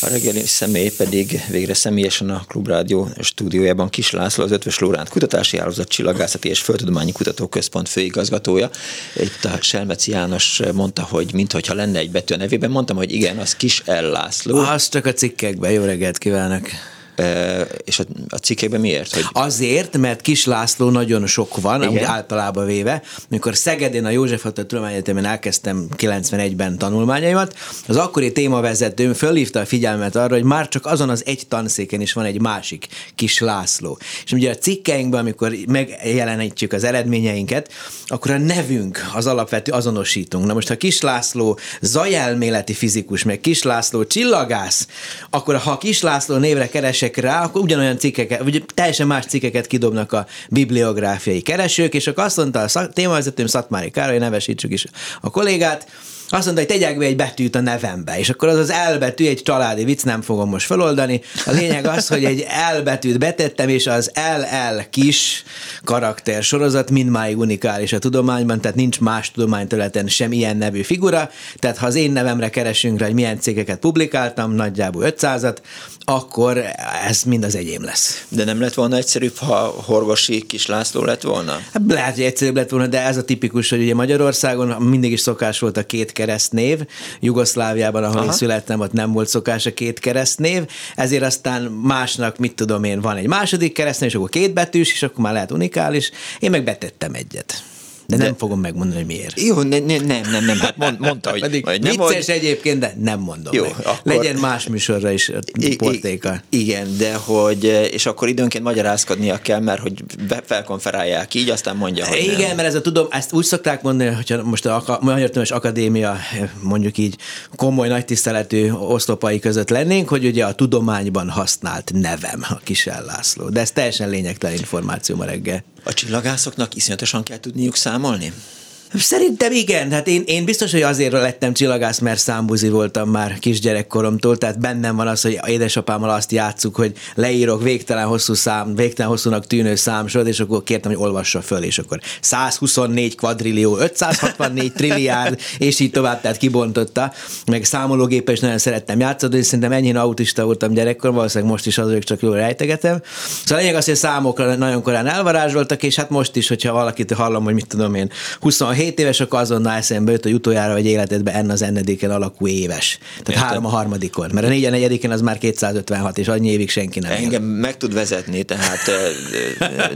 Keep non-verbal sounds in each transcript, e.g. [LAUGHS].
A reggeli személy pedig végre személyesen a Klubrádió stúdiójában Kis László, az Ötvös Lóránt Kutatási Hálózat Csillagászati és Földtudományi Kutatóközpont főigazgatója. Itt a Selmeci János mondta, hogy mintha lenne egy betű a nevében, mondtam, hogy igen, az Kis L. László. Az csak a cikkekben, jó reggelt kívánok! És a, a cikkekben miért? Hogy... Azért, mert Kis László nagyon sok van, Igen. általában véve. Amikor Szegedén a József Attila Tudományegyetemen elkezdtem 91-ben tanulmányaimat, az akkori témavezetőm fölhívta a figyelmet arra, hogy már csak azon az egy tanszéken is van egy másik Kis László. És ugye a cikkeinkben, amikor megjelenítjük az eredményeinket, akkor a nevünk az alapvető azonosítunk. Na most, ha Kis László zajelméleti fizikus, meg Kis László csillagász, akkor ha Kis László névre keresek keresek rá, akkor ugyanolyan cikkeket, vagy teljesen más cikkeket kidobnak a bibliográfiai keresők, és akkor azt mondta a témavezetőm Szatmári Károly, nevesítsük is a kollégát, azt mondta, hogy tegyek be egy betűt a nevembe, és akkor az az elbetű egy családi vicc, nem fogom most feloldani. A lényeg az, hogy egy elbetűt betettem, és az LL kis karakter sorozat mindmáig unikális a tudományban, tehát nincs más tudományterületen sem ilyen nevű figura, tehát ha az én nevemre keresünk rá, hogy milyen cégeket publikáltam, nagyjából 500-at, akkor ez mind az egyém lesz. De nem lett volna egyszerűbb, ha Horgosi Kis László lett volna? Hát lehet, hogy egyszerűbb lett volna, de ez a tipikus, hogy ugye Magyarországon mindig is szokás volt a két keresztnév, Jugoszláviában, ahol Aha. én születtem, ott nem volt szokás a két keresztnév, ezért aztán másnak, mit tudom én, van egy második keresztnév, és akkor két betűs, és akkor már lehet unikális, én meg betettem egyet. De, de nem fogom megmondani, hogy miért. Jó, ne, ne, nem, nem, nem, hát mond, mondta, hogy, Pedig hogy nem vicces vagy... egyébként, de nem mondom Jó, meg. Akkor... Legyen más műsorra is portéka. Igen, de hogy, és akkor időnként magyarázkodnia kell, mert hogy felkonferálják így, aztán mondja, hogy Igen, nem. mert ez a tudom, ezt úgy szokták mondani, hogyha most a Magyar Tudományos Akadémia mondjuk így komoly, nagy tiszteletű oszlopai között lennénk, hogy ugye a tudományban használt nevem a Kisel László. De ez teljesen lényegtelen információ ma reggel. A csillagászoknak iszonyatosan kell tudniuk számolni? Amolni. Szerintem igen, hát én, én biztos, hogy azért lettem csillagász, mert számbuzi voltam már kisgyerekkoromtól, tehát bennem van az, hogy édesapámmal azt játszuk, hogy leírok végtelen hosszú szám, végtelen hosszúnak tűnő számsort, és akkor kértem, hogy olvassa föl, és akkor 124 kvadrillió, 564 trilliárd, és így tovább, tehát kibontotta, meg számológéppel is nagyon szerettem játszani, és szerintem ennyien autista voltam gyerekkor, valószínűleg most is azok csak jól rejtegetem. Szóval lényeg az, hogy számokra nagyon korán elvarázsoltak, és hát most is, hogyha valakit hallom, hogy mit tudom én, 27 7 éves, akkor azonnal eszembe jött, hogy utoljára vagy életedben N az ennediken alakú éves. Tehát Értem. három a harmadikon. Mert a négy a negyediken az már 256, és annyi évig senki nem Engem él. meg tud vezetni, tehát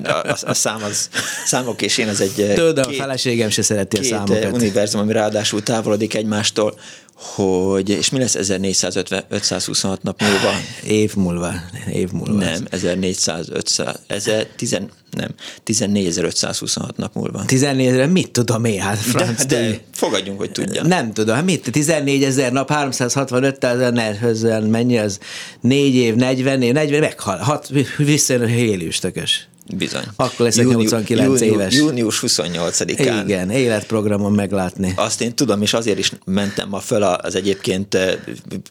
a, a, szám az, számok és én az egy... Tudod, két, a feleségem se szereti a számokat. univerzum, ami ráadásul távolodik egymástól hogy, és mi lesz 1450-526 nap múlva? Év múlva, év múlva. Nem, 1400, 1000, nem, 14.526 nap múlva. 14 mit tudom én, hát franc. De, de fogadjunk, hogy tudja. Nem tudom, hát mit, 14 ezer nap, 365 ezer, mennyi az? 4 év, 40 év, 40, meghal, hat, visszajön a hélőstökös. Bizony. Akkor leszek Júni, 89 júni, éves. Június 28-án. Igen, életprogramon meglátni. Azt én tudom, és azért is mentem ma föl az egyébként, eh,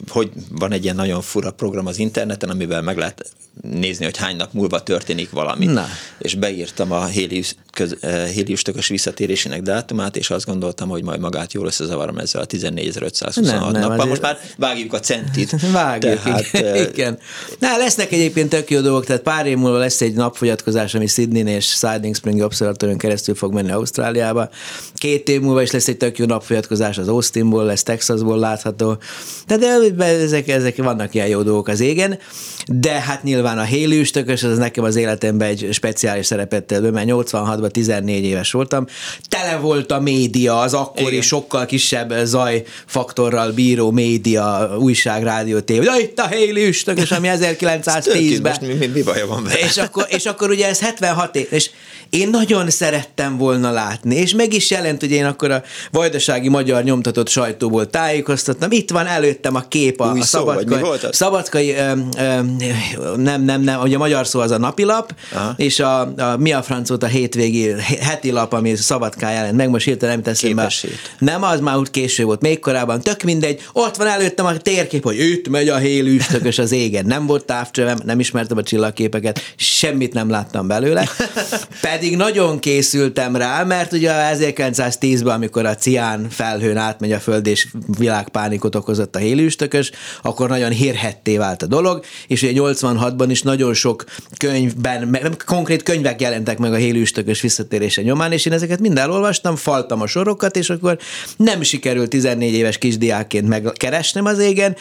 hogy van egy ilyen nagyon fura program az interneten, amivel meg lehet nézni, hogy hány nap múlva történik valami. Na. És beírtam a Hélius, köz, eh, Hélius tökös visszatérésének dátumát, és azt gondoltam, hogy majd magát jól összezavarom ezzel a 14.526 nappal. Azért... Most már vágjuk a centit. [LAUGHS] Vágjuk, tehát, igen. Eh, igen. Na, lesznek egyébként tök jó dolgok, tehát pár év múlva lesz egy napfogyatkozás, ami Sydney és Siding Spring Observatorion keresztül fog menni Ausztráliába. Két év múlva is lesz egy tök jó napfogyatkozás, az Austinból lesz, Texasból látható. De, de ezek, ezek vannak ilyen jó dolgok az égen, de hát nyilván a hélőstökös, az nekem az életemben egy speciális szerepet tett mert 86-ban 14 éves voltam. Tele volt a média, az akkori Igen. sokkal kisebb zajfaktorral bíró média, újság, rádió, tévé. De itt a hélőstökös, ami [LAUGHS] 1910-ben. mi, mi, mi baja van vele? És akkor, és akkor ugye ez 76 év, és én nagyon szerettem volna látni, és meg is jelent, hogy én akkor a vajdasági magyar nyomtatott sajtóból tájékoztattam. Itt van előttem a kép a, Új a szabadkai, szabadkai ö, ö, nem, nem, nem, ugye a magyar szó az a napilap, Aha. és a, a, mi a francot a hétvégi heti lap, ami Szabadká jelent meg, most hirtelen nem teszem be. Nem, az már úgy késő volt, még korábban, tök mindegy, ott van előttem a térkép, hogy itt megy a hél üstökös az égen. Nem volt távcsövem, nem ismertem a csillagképeket, semmit nem láttam belőle. [LAUGHS] Pedig nagyon készültem rá, mert ugye 1910-ben, amikor a cián felhőn átmegy a föld, és világpánikot okozott a hélüstökös, akkor nagyon hírhetté vált a dolog, és ugye 86-ban is nagyon sok könyvben, konkrét könyvek jelentek meg a hélüstökös visszatérése nyomán, és én ezeket mind elolvastam, faltam a sorokat, és akkor nem sikerült 14 éves kisdiákként megkeresnem az égen,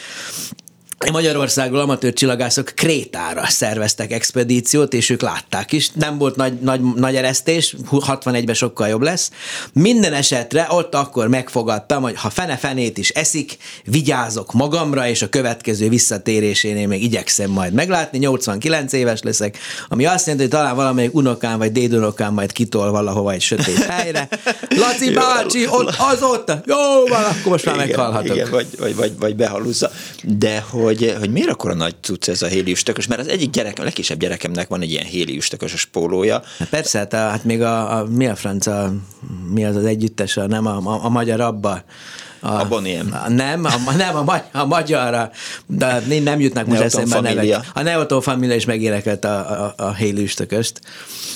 Magyarországról amatőr csillagászok Krétára szerveztek expedíciót, és ők látták is. Nem volt nagy, nagy, nagy eresztés, 61-ben sokkal jobb lesz. Minden esetre ott akkor megfogadtam, hogy ha fene-fenét is eszik, vigyázok magamra, és a következő visszatérésénél még igyekszem majd meglátni. 89 éves leszek, ami azt jelenti, hogy talán valamelyik unokám vagy dédunokám majd kitol valahova egy sötét helyre. Laci bácsi, ott, az ott, jó van, akkor most már igen, meghalhatok. Igen, vagy, vagy, vagy, vagy behalúzza. De hogy hogy, hogy miért akkor a nagy cucc ez a héliüstökös, mert az egyik gyerekem, a legkisebb gyerekemnek van egy ilyen héliüstökös pólója. Hát persze, hát, a, hát még a, a, mi a franca, mi az az együttes, a, nem a, a, a magyar abba, a, a Boniem. A, nem, a, nem a, a magyarra, de nem jutnak most eszembe a nevek. A Neoton Família is megénekelt a, a, a Héli üstököst.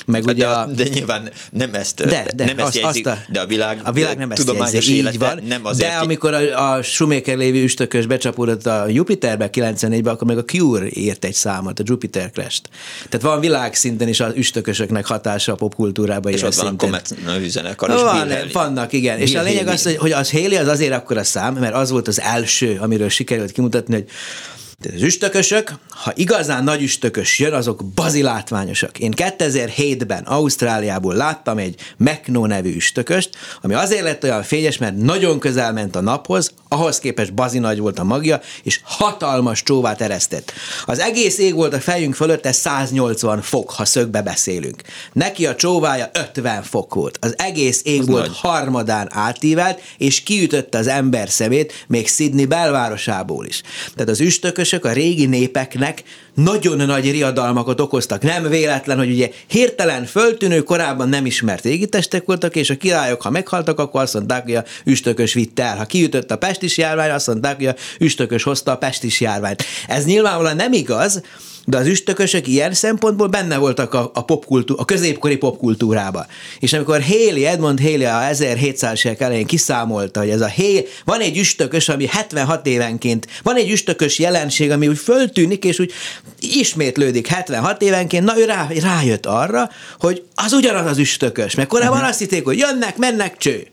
Meg ugye de, a, de nyilván nem ezt, de, de, nem ezt jegyzik, azt a, de a világ, a világ nem ezt tudományos jegyzi, így van, nem azért de amikor a, a Schumacher lévő üstökös becsapódott a Jupiterbe 94-ben, akkor meg a Cure írt egy számot, a Jupiter Crash-t. Tehát van világszinten is az üstökösöknek hatása a popkultúrába. És ott van szinten. a Comet üzenekar, van, Vannak, igen. Bill és a lényeg az, hogy az Haley az azért akkor a szám, mert az volt az első, amiről sikerült kimutatni, hogy az üstökösök, ha igazán nagy üstökös jön, azok bazilátványosak. Én 2007-ben Ausztráliából láttam egy Mekno nevű üstököst, ami azért lett olyan fényes, mert nagyon közel ment a naphoz, ahhoz képest bazi nagy volt a magja, és hatalmas csóvát eresztett. Az egész ég volt a fejünk fölött, ez 180 fok, ha szögbe beszélünk. Neki a csóvája 50 fok volt. Az egész ég Ez volt nagy. harmadán átívelt, és kiütötte az ember szemét, még Sydney belvárosából is. Tehát az üstökös a régi népeknek nagyon nagy riadalmakat okoztak. Nem véletlen, hogy ugye hirtelen föltűnő, korábban nem ismert égitestek voltak, és a királyok, ha meghaltak, akkor azt mondták, hogy a üstökös vitte el. Ha kiütött a pestis járvány, azt mondták, hogy a üstökös hozta a pestis járványt. Ez nyilvánvalóan nem igaz, de az üstökösök ilyen szempontból benne voltak a, a, popkultú, a középkori popkultúrába. És amikor Haley, Edmond Haley a 1700 évek elején kiszámolta, hogy ez a Haley, van egy üstökös, ami 76 évenként, van egy üstökös jelenség, ami úgy föltűnik, és úgy ismétlődik 76 évenként, na ő rá, rájött arra, hogy az ugyanaz az üstökös, mert korábban uh-huh. azt hitték, hogy jönnek, mennek, cső.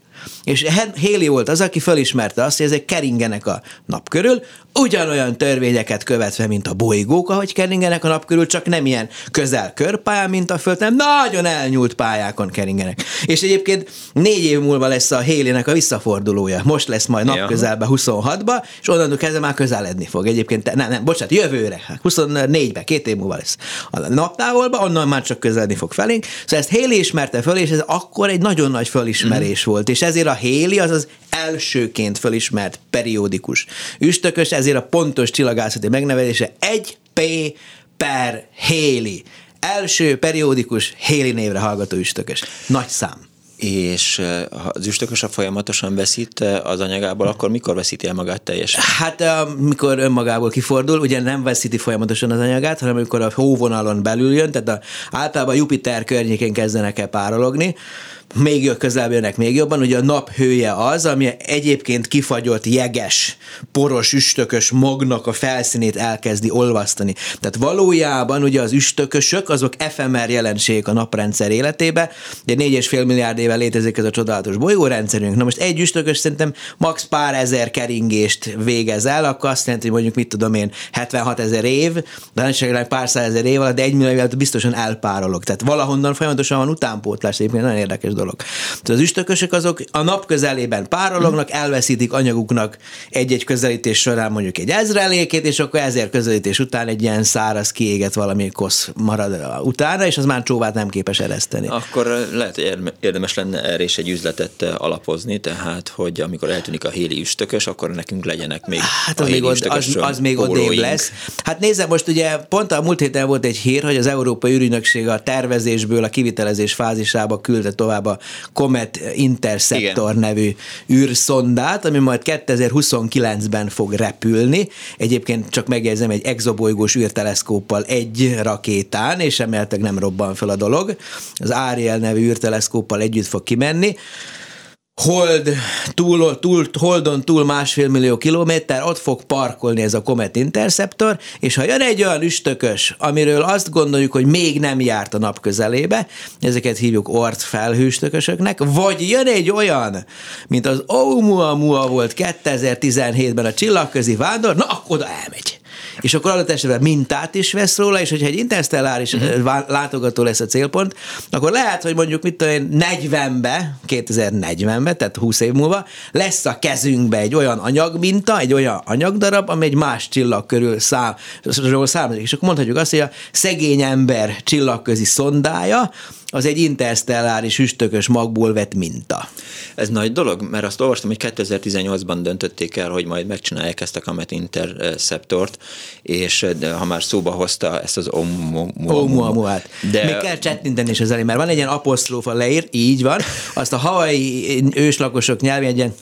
És Haley volt az, aki fölismerte azt, hogy ezek keringenek a nap körül, ugyanolyan törvényeket követve, mint a bolygók, ahogy keringenek a nap körül, csak nem ilyen közel körpályán, mint a Föld, hanem nagyon elnyúlt pályákon keringenek. És egyébként négy év múlva lesz a Hélének a visszafordulója. Most lesz majd napközelbe 26-ba, és onnantól kezdve már közeledni fog. Egyébként, nem, nem, bocsánat, jövőre, 24-be, két év múlva lesz a naptávolba, onnan már csak közeledni fog felénk. Szóval ezt Héli ismerte föl, és ez akkor egy nagyon nagy fölismerés mm. volt, és ezért a Héli az az elsőként fölismert periódikus üstökös, ezért a pontos csillagászati megnevezése 1P per Héli. Első periódikus Héli névre hallgató üstökös. Nagy szám és ha az üstökös a folyamatosan veszít az anyagából, akkor mikor veszíti el magát teljesen? Hát mikor önmagából kifordul, ugye nem veszíti folyamatosan az anyagát, hanem amikor a hóvonalon belül jön, tehát a, általában Jupiter környékén kezdenek el párologni, még közelebb jönnek még jobban, ugye a nap hője az, ami egyébként kifagyott jeges, poros, üstökös magnak a felszínét elkezdi olvasztani. Tehát valójában ugye az üstökösök, azok efemer jelenségek a naprendszer életébe, ugye 4,5 milliárd éve létezik ez a csodálatos bolygórendszerünk. Na most egy üstökös szerintem max pár ezer keringést végez el, akkor azt jelenti, hogy mondjuk mit tudom én, 76 ezer év, de nem pár százezer év alatt, de egy millió biztosan elpárolog. Tehát valahonnan folyamatosan van utánpótlás, egyébként nagyon érdekes dolog. Tehát az üstökösök azok a nap közelében párolognak, elveszítik anyaguknak egy-egy közelítés során mondjuk egy ezrelékét, és akkor ezért közelítés után egy ilyen száraz kiéget valami kosz marad utána, és az már csóvát nem képes ereszteni. Akkor lehet, hogy érdemes lenne erre is egy üzletet alapozni, tehát, hogy amikor eltűnik a héli üstökös, akkor nekünk legyenek még hát az még, od, az, az még odébb lesz. Hát nézze, most ugye pont a múlt héten volt egy hír, hogy az Európai Ürügynökség a tervezésből a kivitelezés fázisába küldte tovább a Comet Interceptor Igen. nevű űrszondát, ami majd 2029-ben fog repülni. Egyébként csak megjegyzem, egy exobolygós űrteleszkóppal egy rakétán, és emeltek nem robban fel a dolog. Az Ariel nevű űrteleszkóppal együtt fog kimenni. Hold, túl, túl, Holdon túl másfél millió kilométer, ott fog parkolni ez a Comet Interceptor, és ha jön egy olyan üstökös, amiről azt gondoljuk, hogy még nem járt a nap közelébe, ezeket hívjuk ort felhőstökösöknek, vagy jön egy olyan, mint az Oumuamua volt 2017-ben a csillagközi vándor, na akkor oda elmegy és akkor adott esetben mintát is vesz róla, és hogyha egy interstelláris uh-huh. látogató lesz a célpont, akkor lehet, hogy mondjuk mit tudom én, 40-be, 2040-be, tehát 20 év múlva lesz a kezünkbe egy olyan anyagminta, egy olyan anyagdarab, ami egy más csillag körül szám, származik. És akkor mondhatjuk azt, hogy a szegény ember csillagközi szondája, az egy interstelláris üstökös magból vett minta. Ez nagy dolog, mert azt olvastam, hogy 2018-ban döntötték el, hogy majd megcsinálják ezt a Comet Interceptort, és ha már szóba hozta ezt az Oumuamua-t. De... Még kell csettinteni is az elé, mert van egy ilyen apostrófa leír, így van, azt a havai őslakosok nyelvén egy ilyen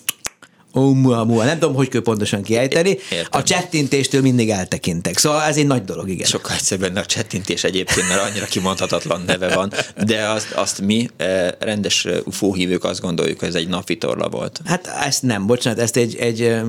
Oumuamua. Nem tudom, hogy kell pontosan kiejteni. Értem. A csettintéstől mindig eltekintek. Szóval ez egy nagy dolog, igen. Sokkal egyszerűbb lenne a csettintés egyébként, mert annyira kimondhatatlan neve van. De azt, azt mi, eh, rendes UFO hívők azt gondoljuk, hogy ez egy napvitorla volt. Hát ezt nem, bocsánat, ezt egy, egy eh,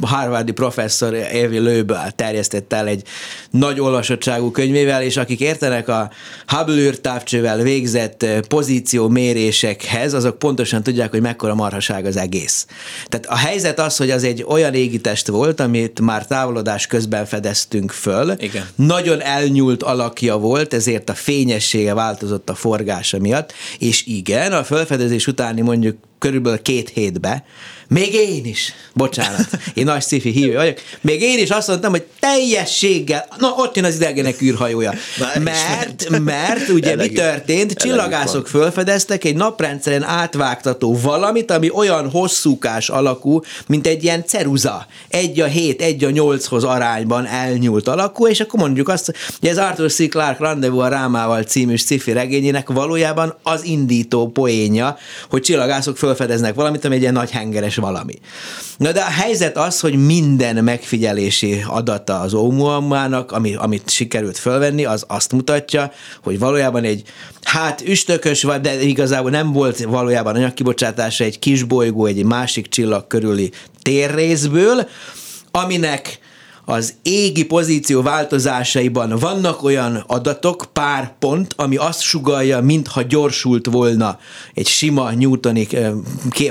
harvardi professzor Évi Lőb terjesztett el egy nagy olvasottságú könyvével, és akik értenek a Hubble űrtávcsővel végzett eh, pozíció mérésekhez, azok pontosan tudják, hogy mekkora marhaság az egész. Tehát a helyzet az, hogy az egy olyan égitest volt, amit már távolodás közben fedeztünk föl. Igen. Nagyon elnyúlt alakja volt, ezért a fényessége változott a forgása miatt, és igen, a felfedezés utáni mondjuk körülbelül két hétbe még én is, bocsánat, én nagy sci hívő vagyok, még én is azt mondtam, hogy teljességgel, na ott jön az idegenek űrhajója. Mert, mert ugye Elegű. mi történt? Csillagászok fölfedeztek egy naprendszeren átvágtató valamit, ami olyan hosszúkás alakú, mint egy ilyen ceruza. Egy a hét, egy a nyolchoz arányban elnyúlt alakú, és akkor mondjuk azt, hogy ez Arthur C. Clarke Rendezvous a Rámával című sci regényének valójában az indító poénja, hogy csillagászok fölfedeznek valamit, ami egy ilyen nagy hengeres valami. Na de a helyzet az, hogy minden megfigyelési adata az Oumuammának, ami, amit sikerült fölvenni, az azt mutatja, hogy valójában egy hát üstökös, de igazából nem volt valójában anyagkibocsátása egy kis bolygó egy másik csillag körüli térrészből, aminek az égi pozíció változásaiban vannak olyan adatok, pár pont, ami azt sugalja, mintha gyorsult volna egy sima newtoni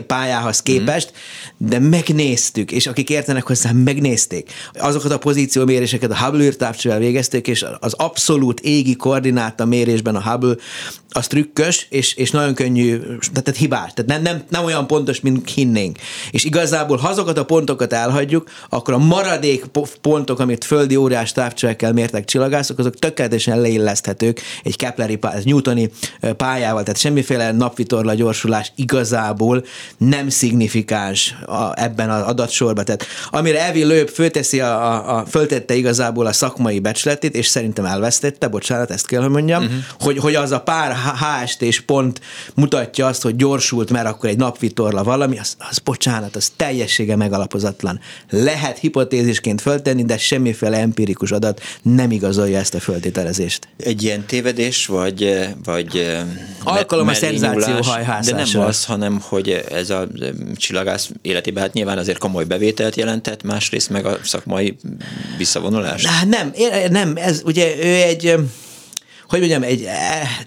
pályához képest, de megnéztük, és akik értenek hozzá, megnézték. Azokat a pozícióméréseket a Hubble űrtávcsővel végezték, és az abszolút égi koordináta mérésben a Hubble az trükkös, és, és nagyon könnyű, tehát hibás, tehát nem, nem, nem olyan pontos, mint hinnénk. És igazából, ha azokat a pontokat elhagyjuk, akkor a maradék pontok, amit földi óriás távcsövekkel mértek csillagászok, azok tökéletesen leilleszthetők egy Kepleri, egy Newtoni pályával, tehát semmiféle napvitorla gyorsulás igazából nem szignifikáns a, ebben az adatsorban. Tehát amire Evi Lőbb fölteszi a, a, a, föltette igazából a szakmai becsletét, és szerintem elvesztette, bocsánat, ezt kell, hogy mondjam, uh-huh. hogy, hogy az a pár HST-s pont mutatja azt, hogy gyorsult, mert akkor egy napvitorla valami, az, az bocsánat, az teljessége megalapozatlan. Lehet hipotézisként föltenni, de semmiféle empirikus adat nem igazolja ezt a föltételezést. Egy ilyen tévedés, vagy, vagy alkalom a szenzáció De nem az, hanem hogy ez a csillagász életében hát nyilván azért komoly bevételt jelentett, másrészt meg a szakmai visszavonulás. Nem, nem, ez ugye ő egy hogy mondjam, egy,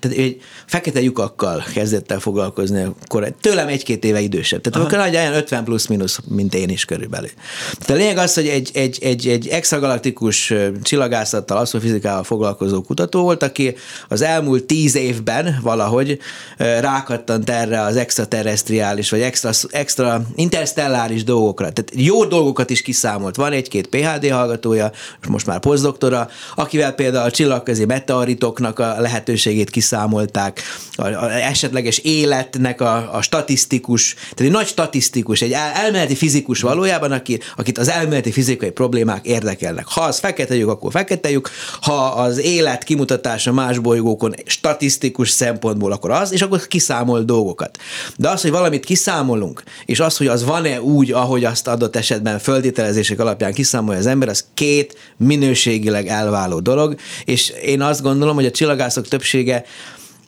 tehát egy fekete lyukakkal kezdett el foglalkozni, akkor tőlem egy-két éve idősebb. Tehát akkor nagy olyan 50 plusz minusz, mint én is körülbelül. Tehát a lényeg az, hogy egy, egy, egy, egy extragalaktikus csillagászattal, asztrofizikával foglalkozó kutató volt, aki az elmúlt tíz évben valahogy rákattant erre az extraterrestriális, vagy extra, extra interstelláris dolgokra. Tehát jó dolgokat is kiszámolt. Van egy-két PHD hallgatója, most már posztdoktora, akivel például a csillagközi meteoritoknak a lehetőségét kiszámolták, a, a esetleges életnek a, a statisztikus, tehát egy nagy statisztikus, egy el, elméleti fizikus valójában, aki, akit az elméleti fizikai problémák érdekelnek. Ha az fekete lyuk, akkor fekete lyuk, ha az élet kimutatása más bolygókon statisztikus szempontból, akkor az, és akkor kiszámol dolgokat. De az, hogy valamit kiszámolunk, és az, hogy az van-e úgy, ahogy azt adott esetben földételezések alapján kiszámolja az ember, az két minőségileg elváló dolog, és én azt gondolom, hogy a csillagászok többsége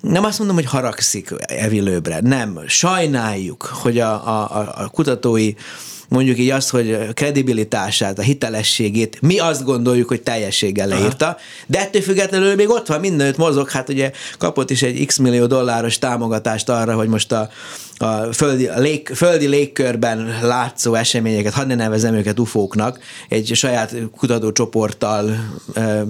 nem azt mondom, hogy haragszik evilőbre, nem. Sajnáljuk, hogy a, a, a kutatói mondjuk így azt, hogy kredibilitását, a hitelességét mi azt gondoljuk, hogy teljességgel leírta, Aha. de ettől függetlenül még ott van, mindenütt mozog, hát ugye kapott is egy x millió dolláros támogatást arra, hogy most a, a földi, a lég, földi légkörben látszó eseményeket, hadd ne nevezem őket ufóknak, egy saját kutatócsoporttal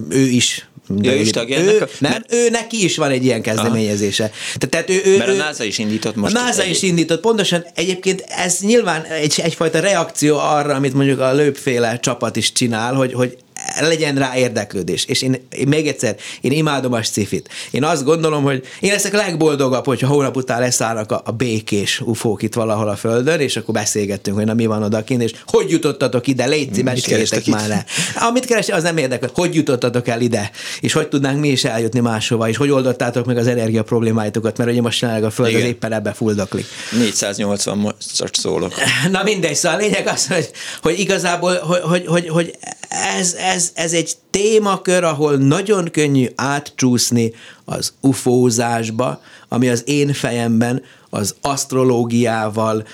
ő is ő is tagja ő, ennek? Nem, mert... ő neki is van egy ilyen kezdeményezése. Te, tehát ő, ő, mert a NASA is indított most. A NASA is indított, pontosan egyébként ez nyilván egy, egyfajta reakció arra, amit mondjuk a lőpféle csapat is csinál, hogy, hogy legyen rá érdeklődés. És én, én még egyszer, én imádom a cifit. Én azt gondolom, hogy én leszek a legboldogabb, hogyha hónap után leszállnak a, a békés ufók itt valahol a földön, és akkor beszélgettünk, hogy na mi van odakint, és hogy jutottatok ide, légy szíves, már le. Amit keresni, az nem érdekel, hogy jutottatok el ide, és hogy tudnánk mi is eljutni máshova, és hogy oldottátok meg az energia problémáitokat, mert ugye most jelenleg a föld Igen. az éppen ebbe fuldaklik. 480 szólok. Na mindegy, szóval a lényeg az, hogy, hogy igazából, hogy, hogy, hogy, hogy ez, ez, ez egy témakör, ahol nagyon könnyű átcsúszni az ufózásba, ami az én fejemben az asztrológiával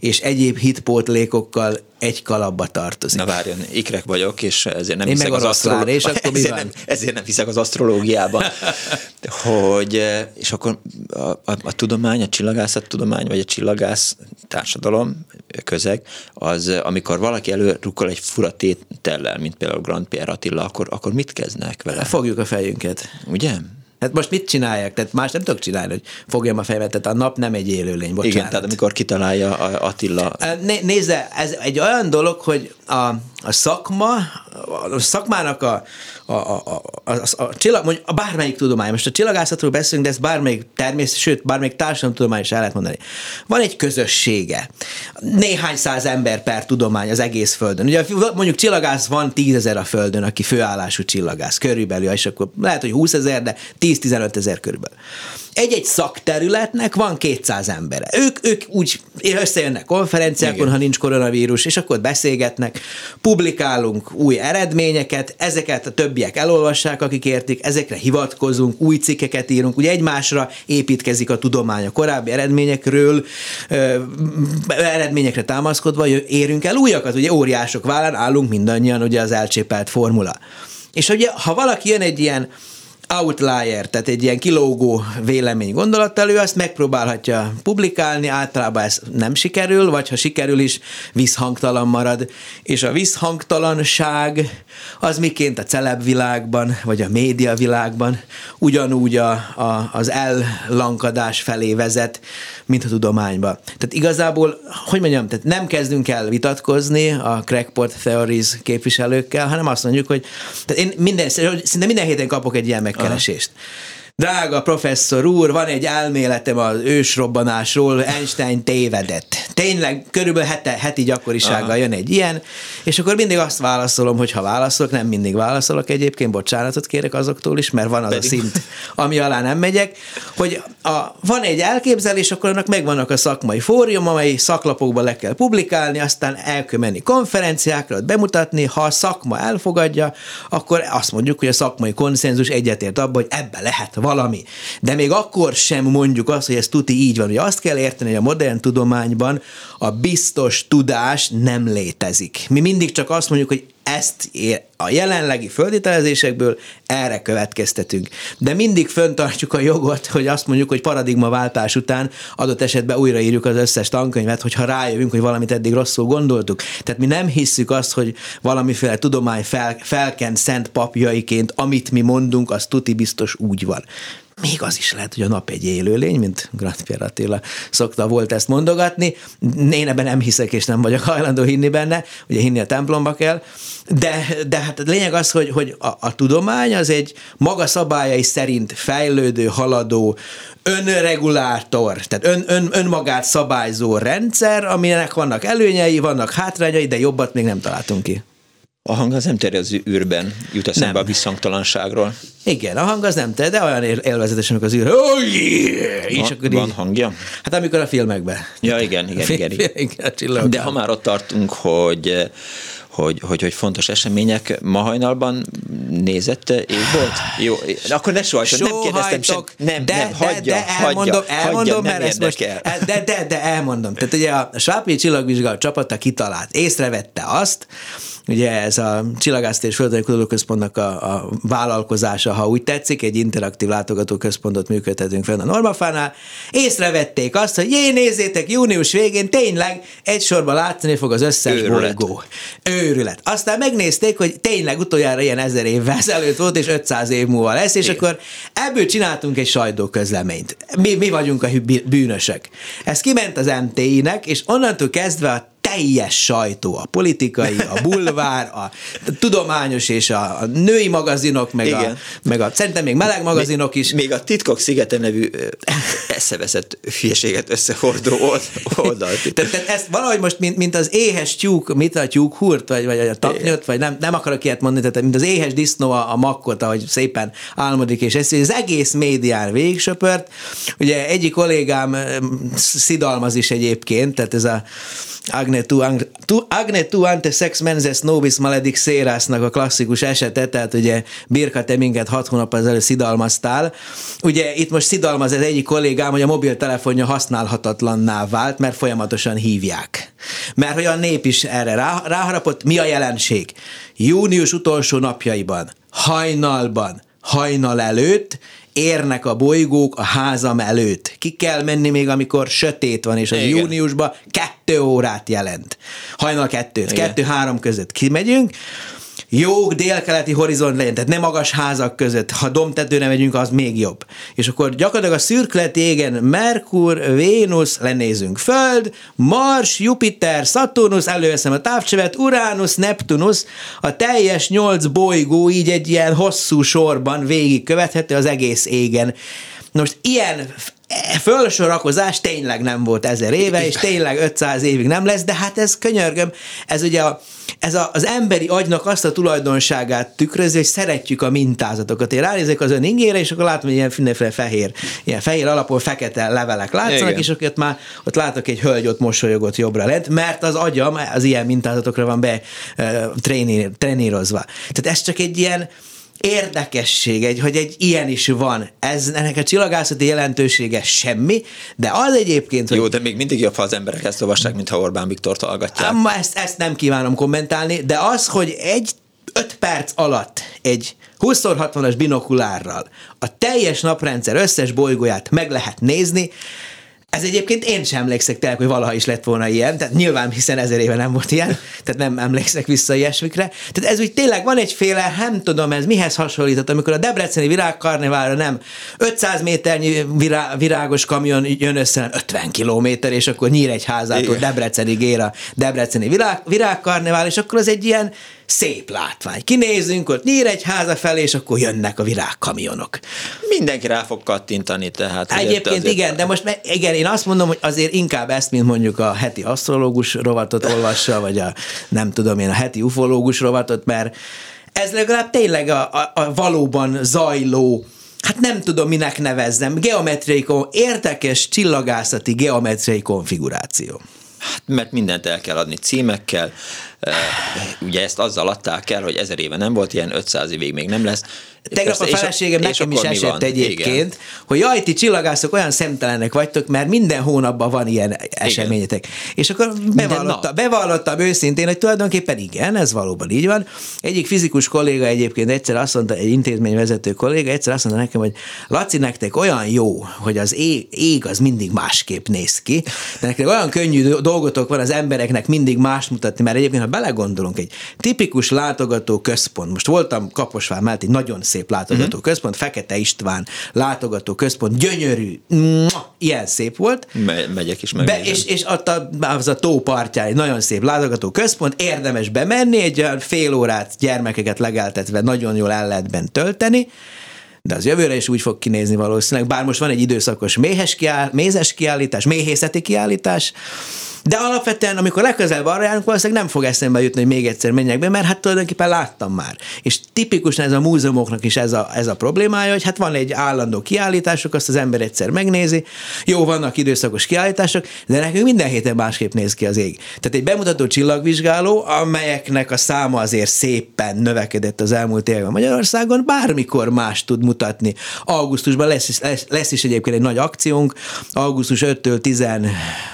és egyéb hitpótlékokkal egy kalapba tartozik. Na várjon, ikrek vagyok, és ezért nem Én hiszek az asztrológiában. És akkor ezért, nem, ezért nem hiszek az asztrológiában. hogy, és akkor a, a, a tudomány, a csillagászat tudomány, vagy a csillagász társadalom, közeg, az amikor valaki előrukkol egy fura tétellel, mint például Grand Pierre Attila, akkor, akkor mit kezdnek vele? Fogjuk a fejünket. Ugye? Hát most mit csinálják? Tehát más nem tudok csinálni, hogy fogjam a fejemet, tehát a nap nem egy élőlény, bocsánat. Igen, tehát amikor kitalálja Attila. Né, nézze, ez egy olyan dolog, hogy a, a szakma, a szakmának a, a, a, a, a, a, csillag, mondjuk a bármelyik tudomány, most a csillagászatról beszélünk, de ez bármelyik természet, sőt, bármelyik társadalomtudomány is el lehet mondani. Van egy közössége, néhány száz ember per tudomány az egész Földön. Ugye mondjuk csillagász van tízezer a Földön, aki főállású csillagász, körülbelül, és akkor lehet, hogy 20 ezer, de 10-15 ezer körülbelül egy-egy szakterületnek van 200 embere. Ők, ők úgy összejönnek konferenciákon, Igen. ha nincs koronavírus, és akkor beszélgetnek, publikálunk új eredményeket, ezeket a többiek elolvassák, akik értik, ezekre hivatkozunk, új cikkeket írunk, ugye egymásra építkezik a tudomány a korábbi eredményekről, eredményekre támaszkodva érünk el újakat, ugye óriások vállán állunk mindannyian, ugye az elcsépelt formula. És ugye, ha valaki jön egy ilyen outlier, tehát egy ilyen kilógó vélemény gondolattal, ő azt megpróbálhatja publikálni, általában ez nem sikerül, vagy ha sikerül is, visszhangtalan marad. És a visszhangtalanság az miként a celeb világban, vagy a média világban ugyanúgy a, a, az ellankadás felé vezet, mint a tudományba. Tehát igazából, hogy mondjam, tehát nem kezdünk el vitatkozni a crackpot theories képviselőkkel, hanem azt mondjuk, hogy tehát én minden, szinte minden héten kapok egy ilyen megkeresést. Aha Drága professzor úr, van egy elméletem az ősrobbanásról, Einstein tévedett. Tényleg körülbelül hete, heti gyakorisággal Aha. jön egy ilyen, és akkor mindig azt válaszolom, hogy ha válaszolok, nem mindig válaszolok egyébként, bocsánatot kérek azoktól is, mert van az Pedig. a szint, ami alá nem megyek, hogy a, van egy elképzelés, akkor annak megvannak a szakmai fórium, amely szaklapokban le kell publikálni, aztán el kell menni konferenciákra, bemutatni, ha a szakma elfogadja, akkor azt mondjuk, hogy a szakmai konszenzus egyetért abban, hogy ebbe lehet valami. De még akkor sem mondjuk azt, hogy ez tuti így van. Ugye azt kell érteni, hogy a modern tudományban a biztos tudás nem létezik. Mi mindig csak azt mondjuk, hogy ezt a jelenlegi földitelezésekből erre következtetünk. De mindig föntartjuk a jogot, hogy azt mondjuk, hogy paradigmaváltás után adott esetben újraírjuk az összes tankönyvet, hogyha rájövünk, hogy valamit eddig rosszul gondoltuk. Tehát mi nem hisszük azt, hogy valamiféle tudomány fel, felkent szent papjaiként, amit mi mondunk, az tuti biztos úgy van még az is lehet, hogy a nap egy élőlény, mint Grand Pierre Attila szokta volt ezt mondogatni. Én ebben nem hiszek, és nem vagyok hajlandó hinni benne, ugye hinni a templomba kell, de, de hát a lényeg az, hogy, hogy a, a tudomány az egy maga szabályai szerint fejlődő, haladó, önregulátor, tehát ön, ön, önmagát szabályzó rendszer, aminek vannak előnyei, vannak hátrányai, de jobbat még nem találtunk ki. A hang az nem terjed az űrben, jut eszembe nem. a visszhangtalanságról. Igen, a hang az nem terjed, de olyan élvezetes, amikor az űr, oh, yeah! és van, akkor van így, hangja? Hát amikor a filmekben. Ja, igen, igen, [LAUGHS] igen. igen. igen de ha már ott tartunk, hogy hogy, hogy, hogy fontos események ma hajnalban nézett égbolt? Jó, akkor ne sohajtson, nem kérdeztem sem. Nem, de, nem, hagyja, de, de elmondom, hagyja, elmondom, hagyja, mert ezt most, de, de, de elmondom. Tehát ugye a Svápi csillagvizsgálat csapata kitalált, észrevette azt, Ugye ez a Csillagászat és Földtani Kutatóközpontnak a, a vállalkozása, ha úgy tetszik, egy interaktív látogatóközpontot működtetünk fel a Normafánál. Észrevették azt, hogy jé, nézzétek, június végén tényleg egy sorban látni fog az összes Őrület. bolygó. Őrület. Aztán megnézték, hogy tényleg utoljára ilyen ezer évvel ezelőtt volt, és 500 év múlva lesz, és Igen. akkor ebből csináltunk egy sajtóközleményt. Mi, mi vagyunk a bűnösek. Ez kiment az MTI-nek, és onnantól kezdve a teljes sajtó, a politikai, a bulvár, a tudományos és a, a női magazinok, meg Igen. a, meg a szerintem még meleg magazinok is. Még a Titkok Szigete nevű eszeveszett hülyeséget összehordó oldalt. tehát, tehát ezt valahogy most, mint, mint az éhes tyúk, mit a tyúk hurt, vagy, vagy a taknyot, vagy nem, nem akarok ilyet mondani, tehát mint az éhes disznó a, a makkot, ahogy szépen álmodik, és ezt az egész médián végigsöpört. Ugye egyik kollégám szidalmaz is egyébként, tehát ez a Agne tu, tu, Agne tu ante sex menses nobis maledik szérásnak a klasszikus esete, tehát ugye Birka, te minket hat hónap ezelőtt szidalmaztál. Ugye itt most szidalmaz ez egyik kollégám, hogy a mobiltelefonja használhatatlanná vált, mert folyamatosan hívják. Mert hogy a nép is erre rá, ráharapott. Mi a jelenség? Június utolsó napjaiban, hajnalban, hajnal előtt érnek a bolygók a házam előtt. Ki kell menni még, amikor sötét van, és az Igen. júniusban kettő órát jelent. Hajnal kettőt, kettő-három között kimegyünk, jó délkeleti horizont legyen, tehát nem magas házak között, ha domtetőre megyünk, az még jobb. És akkor gyakorlatilag a szürklet égen Merkur, Vénusz, lenézünk Föld, Mars, Jupiter, Saturnus, előveszem a távcsevet, Uranus, Neptunus, a teljes nyolc bolygó így egy ilyen hosszú sorban végig követhető az egész égen. Most ilyen fölsorakozás tényleg nem volt ezer éve, és tényleg 500 évig nem lesz, de hát ez könyörgöm, ez ugye a, ez a, az emberi agynak azt a tulajdonságát tükrözi, hogy szeretjük a mintázatokat. Én ránézek az ön ingére, és akkor látom, hogy ilyen mindenféle fehér, ilyen fehér alapon fekete levelek látszanak, Igen. és ott már ott látok egy hölgy ott mosolyogott jobbra lent, mert az agyam az ilyen mintázatokra van be uh, trénírozva. Tehát ez csak egy ilyen, érdekesség, egy, hogy egy ilyen is van. Ez ennek a csillagászati jelentősége semmi, de az egyébként... Jó, hogy... de még mindig jobb, ha az emberek ezt olvassák, mint ha Orbán Viktort hallgatják. Ám, ezt, ezt nem kívánom kommentálni, de az, hogy egy öt perc alatt egy 20x60-as binokulárral a teljes naprendszer összes bolygóját meg lehet nézni, ez egyébként én sem emlékszek tényleg, hogy valaha is lett volna ilyen, tehát nyilván, hiszen ezer éve nem volt ilyen, tehát nem emlékszek vissza ilyesmikre. Tehát ez úgy tényleg van egyféle, nem tudom, ez mihez hasonlított, amikor a Debreceni virágkarneválra nem 500 méternyi virá, virágos kamion jön össze, nem 50 kilométer, és akkor Nyíregyházától Debrecenig ér a Debreceni virág, virágkarnevál, és akkor az egy ilyen szép látvány. Kinézünk ott háza felé, és akkor jönnek a virágkamionok. Mindenki rá fog kattintani, tehát. Egyébként igen, de most igen, én azt mondom, hogy azért inkább ezt, mint mondjuk a heti asztrológus rovatot olvassa, vagy a nem tudom én, a heti ufológus rovatot, mert ez legalább tényleg a, a, a valóban zajló hát nem tudom, minek nevezzem, geometriai, érdekes csillagászati geometriai konfiguráció. Hát, mert mindent el kell adni címekkel, ugye ezt azzal adták el, hogy ezer éve nem volt ilyen, 500 évig még nem lesz. Tegnap a feleségem nekem is esett egyébként, Igen. hogy jaj, ti csillagászok olyan szemtelenek vagytok, mert minden hónapban van ilyen eseményetek. Igen. És akkor bevallotta, bevallottam őszintén, hogy tulajdonképpen igen, ez valóban így van. Egyik fizikus kolléga egyébként egyszer azt mondta, egy intézményvezető kolléga egyszer azt mondta nekem, hogy Laci, nektek olyan jó, hogy az ég, ég az mindig másképp néz ki, de nektek olyan könnyű dolgotok van az embereknek mindig más mutatni, mert egyébként, ha belegondolunk, egy tipikus látogató központ, most voltam Kaposvár mellett egy nagyon szép látogató uh-huh. központ, Fekete István látogató központ, gyönyörű, ilyen szép volt. Me- megyek is meg. Be, és, és ott a, az a tó partján egy nagyon szép látogató központ, érdemes bemenni, egy fél órát gyermekeket legeltetve nagyon jól el lehet bent tölteni, de az jövőre is úgy fog kinézni valószínűleg, bár most van egy időszakos méhes kiáll, mézes kiállítás, méhészeti kiállítás, de alapvetően, amikor legközelebb arra járunk, valószínűleg nem fog eszembe jutni, hogy még egyszer menjek be, mert hát tulajdonképpen láttam már. És tipikusan ez a múzeumoknak is ez a, ez a problémája, hogy hát van egy állandó kiállítások, azt az ember egyszer megnézi, jó, vannak időszakos kiállítások, de nekünk minden héten másképp néz ki az ég. Tehát egy bemutató csillagvizsgáló, amelyeknek a száma azért szépen növekedett az elmúlt években Magyarországon, bármikor más tud mutatni. Augusztusban lesz, lesz, lesz is egyébként egy nagy akciónk, augusztus 5-től 10,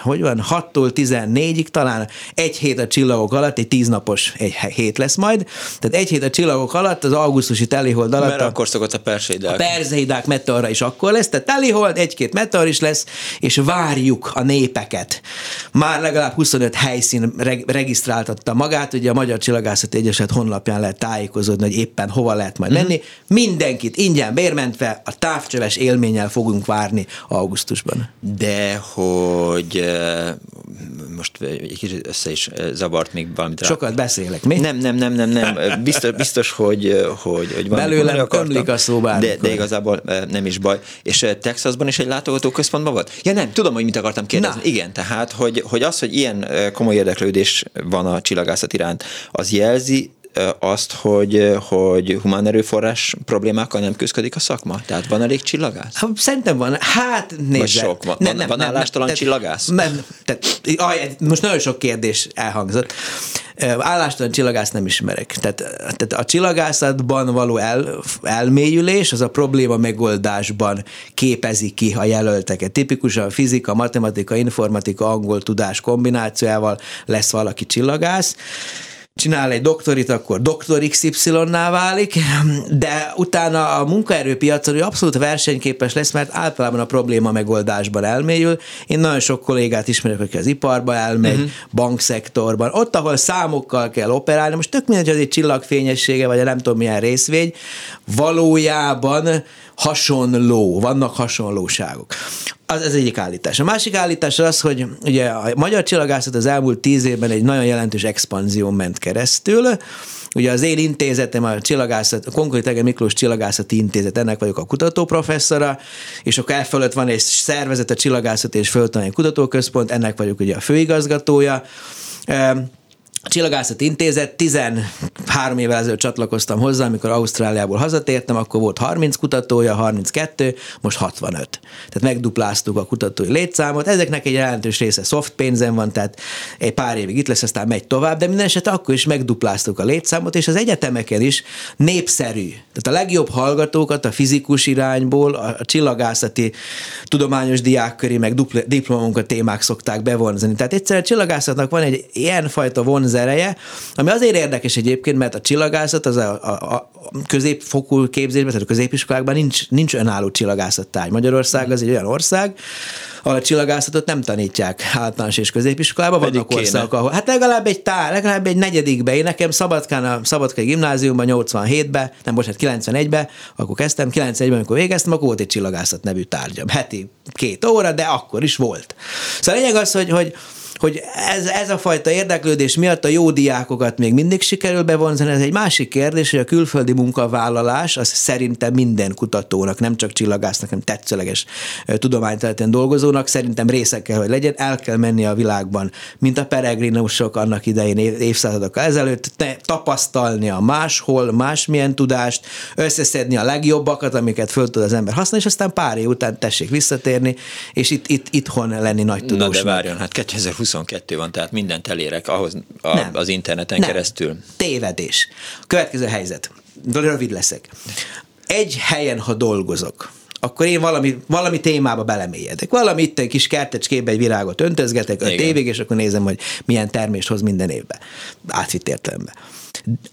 hogy van, 6-tól 14-ig, talán egy hét a csillagok alatt, egy tíznapos egy hét lesz majd, tehát egy hét a csillagok alatt, az augusztusi telihold alatt. Mert a, akkor szokott a perseidák. A perseidák meteora is akkor lesz, tehát telihold, egy-két meteor is lesz, és várjuk a népeket. Már legalább 25 helyszín reg- regisztráltatta magát, ugye a Magyar Csillagászati Egyeset honlapján lehet tájékozódni, hogy éppen hova lehet majd menni. Mm-hmm. Mindenkit ingyen bérmentve a távcsöves élménnyel fogunk várni augusztusban. De hogy most egy kicsit össze is zavart még valamit rá. Sokat beszélek, mi? Nem, nem, nem, nem, nem. Biztos, biztos hogy, hogy, hogy van. Belőlem ömlik a szó de, de, igazából nem is baj. És Texasban is egy látogató központban volt? Ja nem, tudom, hogy mit akartam kérdezni. Na. Igen, tehát, hogy, hogy az, hogy ilyen komoly érdeklődés van a csillagászat iránt, az jelzi azt, hogy, hogy humán erőforrás problémákkal nem küzdik a szakma? Tehát van elég csillagász? Hát, szerintem van. Hát nézd. Vagy sok. Van, nem, nem, van állástalan nem, csillagász? Nem, tehát, aj, most nagyon sok kérdés elhangzott. Állástalan csillagász nem ismerek. Tehát, tehát a csillagászatban való el, elmélyülés, az a probléma megoldásban képezi ki a jelölteket. Tipikusan fizika, matematika, informatika, angol tudás kombinációjával lesz valaki csillagász csinál egy doktorit, akkor doktor XY-nál válik, [LAUGHS] de utána a munkaerőpiacon abszolút versenyképes lesz, mert általában a probléma megoldásban elmélyül. Én nagyon sok kollégát ismerek, aki az iparba elmegy, uh-huh. bankszektorban, ott, ahol számokkal kell operálni, most tök mindegy, hogy egy csillagfényessége, vagy a nem tudom milyen részvény, valójában hasonló, vannak hasonlóságok. Az, ez egyik állítás. A másik állítás az, hogy ugye a magyar csillagászat az elmúlt tíz évben egy nagyon jelentős expanzión ment keresztül, Ugye az én intézetem a csillagászat, a Konkoly Miklós Csillagászati Intézet, ennek vagyok a kutatóprofesszora, és akkor elfölött van egy szervezet, a Csillagászati és Földtani Kutatóközpont, ennek vagyok ugye a főigazgatója. A Csillagászat Intézet 13 évvel ezelőtt csatlakoztam hozzá, amikor Ausztráliából hazatértem, akkor volt 30 kutatója, 32, most 65. Tehát megdupláztuk a kutatói létszámot. Ezeknek egy jelentős része soft pénzen van, tehát egy pár évig itt lesz, aztán megy tovább, de minden esetre akkor is megdupláztuk a létszámot, és az egyetemeken is népszerű. Tehát a legjobb hallgatókat a fizikus irányból, a csillagászati tudományos diákköré, meg diplomunkat témák szokták bevonzani. Tehát egyszerűen a csillagászatnak van egy ilyenfajta vonz az ereje, ami azért érdekes egyébként, mert a csillagászat az a, a, a középfokú képzésben, tehát a középiskolákban nincs, nincs önálló csillagászattárgy. Magyarország az egy olyan ország, ahol a csillagászatot nem tanítják általános és középiskolában, vannak országok, ahol hát legalább egy tár, legalább egy negyedikbe. Én nekem Szabadkán, a Szabadkai gimnáziumban 87-be, nem bocsánat, 91-be, akkor kezdtem, 91-ben, amikor végeztem, akkor volt egy csillagászat nevű tárgyam. Heti két óra, de akkor is volt. Szóval a lényeg az, hogy, hogy hogy ez, ez a fajta érdeklődés miatt a jó diákokat még mindig sikerül bevonzani. Ez egy másik kérdés, hogy a külföldi munkavállalás az szerintem minden kutatónak, nem csak csillagásznak, hanem tetszőleges tudományterületen dolgozónak szerintem része kell, hogy legyen. El kell menni a világban, mint a peregrinusok annak idején évszázadokkal ezelőtt, tapasztalni a máshol, másmilyen tudást, összeszedni a legjobbakat, amiket föl tud az ember használni, és aztán pár év után tessék visszatérni, és itt, itt itthon lenni nagy tudós. Na de várjon, hát 2020 22 van, tehát mindent elérek ahhoz a, nem. az interneten nem. keresztül. Tévedés. Következő helyzet. Rövid leszek. Egy helyen, ha dolgozok, akkor én valami, valami témába belemélyedek. Valami itt egy kis kertecskébe egy virágot öntözgetek öt Igen. évig, és akkor nézem, hogy milyen termést hoz minden évben. Átvitt értelemben.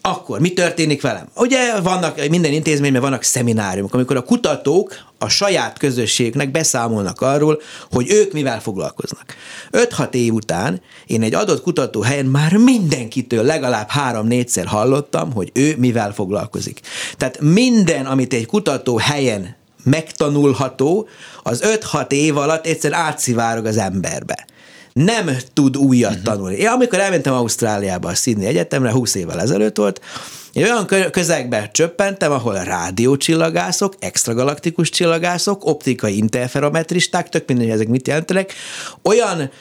Akkor mi történik velem? Ugye vannak, minden intézményben vannak szemináriumok, amikor a kutatók a saját közösségnek beszámolnak arról, hogy ők mivel foglalkoznak. 5-6 év után én egy adott kutatóhelyen már mindenkitől legalább három-négyszer hallottam, hogy ő mivel foglalkozik. Tehát minden, amit egy kutató helyen megtanulható, az 5-6 év alatt egyszer átszivárog az emberbe nem tud újat uh-huh. tanulni. Én amikor elmentem Ausztráliába a Sydney Egyetemre, 20 évvel ezelőtt volt, én olyan közegbe csöppentem, ahol a rádiócsillagászok, extragalaktikus csillagászok, optikai interferometristák, tök mindegy, ezek mit jelentenek, olyan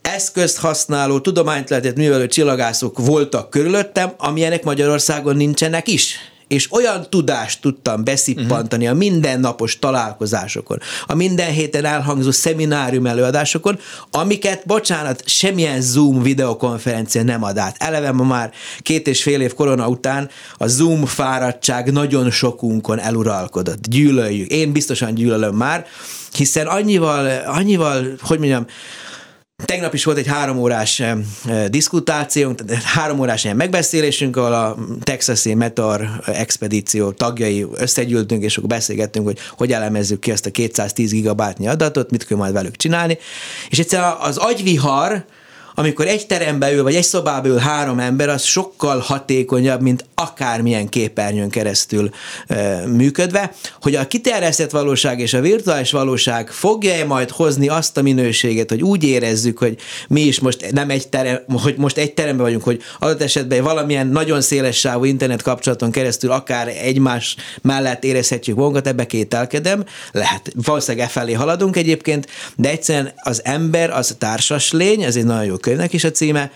eszközt használó, tudományt lehetett művelő csillagászok voltak körülöttem, amilyenek Magyarországon nincsenek is és olyan tudást tudtam beszippantani uh-huh. a mindennapos találkozásokon, a minden héten elhangzó szeminárium előadásokon, amiket, bocsánat, semmilyen Zoom videokonferencia nem ad át. Eleve ma már két és fél év korona után a Zoom fáradtság nagyon sokunkon eluralkodott. Gyűlöljük. Én biztosan gyűlölöm már, hiszen annyival, annyival, hogy mondjam, Tegnap is volt egy három órás eh, diszkutációnk, három órás ilyen megbeszélésünk, ahol a Texasi Meteor expedíció tagjai összegyűltünk, és akkor beszélgettünk, hogy hogy elemezzük ki ezt a 210 gigabátnyi adatot, mit kell majd velük csinálni. És egyszerűen az agyvihar, amikor egy terembe ül, vagy egy szobába ül három ember, az sokkal hatékonyabb, mint akármilyen képernyőn keresztül e, működve, hogy a kiterjesztett valóság és a virtuális valóság fogja-e majd hozni azt a minőséget, hogy úgy érezzük, hogy mi is most nem egy terem, hogy most egy teremben vagyunk, hogy adott esetben valamilyen nagyon széles sávú internet kapcsolaton keresztül akár egymás mellett érezhetjük magunkat, ebbe kételkedem, lehet, valószínűleg e felé haladunk egyébként, de egyszerűen az ember az társas lény, ez egy nagyon jó könyvnek is a címe,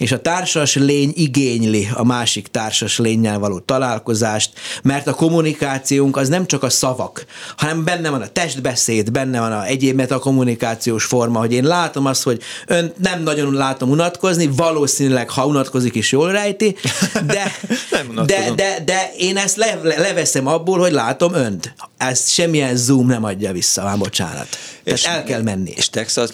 és a társas lény igényli a másik társas lényel való találkozást, mert a kommunikációnk az nem csak a szavak, hanem benne van a testbeszéd, benne van a egyéb a kommunikációs forma, hogy én látom azt, hogy ön nem nagyon látom unatkozni, valószínűleg ha unatkozik is jól rejti, de, [LAUGHS] de, de, de én ezt le, leveszem abból, hogy látom önt. Ezt semmilyen zoom nem adja vissza, már bocsánat. Tehát és, el kell menni. És Texas,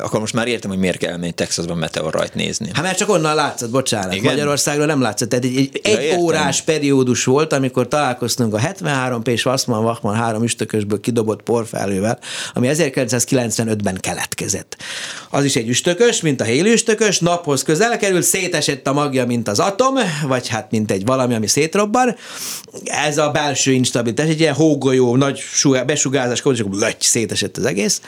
akkor most már értem, hogy miért kell elmenni Texasban meteorrajt nézni. Hát mert csak onnan látszott, bocsánat. Igen? Magyarországról nem látszott. Tehát egy, egy, ja, egy órás periódus volt, amikor találkoztunk a 73 p és Wassmann Wachmann három üstökösből kidobott porfelővel, ami 1995-ben keletkezett. Az is egy üstökös, mint a héli üstökös, naphoz közel került, szétesett a magja, mint az atom, vagy hát mint egy valami, ami szétrobban. Ez a belső instabilitás, egy ilyen hógolyó, nagy besugárzás, és akkor szétesett az egész.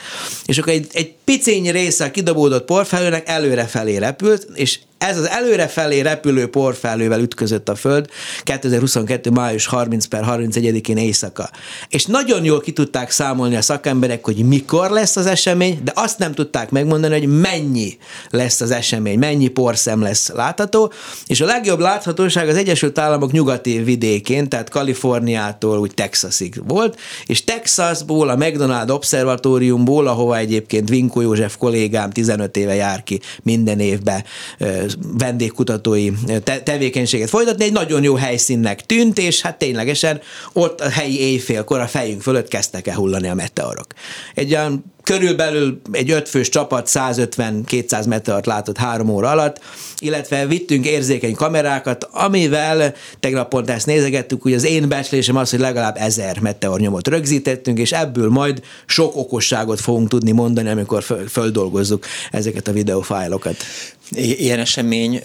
És akkor egy, egy picény része a kidobódott porfelőnek előre felé repült, és ez az előre felé repülő porfelővel ütközött a Föld 2022. május 30 per 31-én éjszaka. És nagyon jól ki tudták számolni a szakemberek, hogy mikor lesz az esemény, de azt nem tudták megmondani, hogy mennyi lesz az esemény, mennyi porszem lesz látható, és a legjobb láthatóság az Egyesült Államok nyugati vidékén, tehát Kaliforniától úgy Texasig volt, és Texasból, a McDonald Observatóriumból, ahova egyébként Vinko József kollégám 15 éve jár ki minden évben vendégkutatói te- tevékenységet folytatni, egy nagyon jó helyszínnek tűnt, és hát ténylegesen ott a helyi éjfélkor a fejünk fölött kezdtek el hullani a meteorok. Egy olyan körülbelül egy ötfős csapat 150-200 meteort látott három óra alatt, illetve vittünk érzékeny kamerákat, amivel tegnap pont ezt nézegettük, hogy az én becslésem az, hogy legalább ezer meteor nyomot rögzítettünk, és ebből majd sok okosságot fogunk tudni mondani, amikor földolgozzuk ezeket a videófájlokat. Ilyen esemény,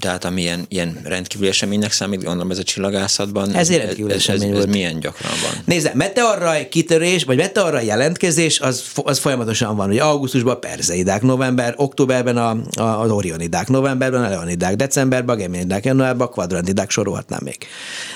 tehát ami ilyen, ilyen rendkívüli eseménynek számít, gondolom ez a csillagászatban. Ez rendkívüli esemény ez, volt. Ez milyen gyakran van? Nézd, meteorra kitörés, vagy meteorra jelentkezés, az, az folyamatosan van. Ugye augusztusban perzeidák, november, októberben a, a, az orionidák, novemberben a leonidák, decemberben a geminidák, januárban a kvadrantidák, sorolhatnám még.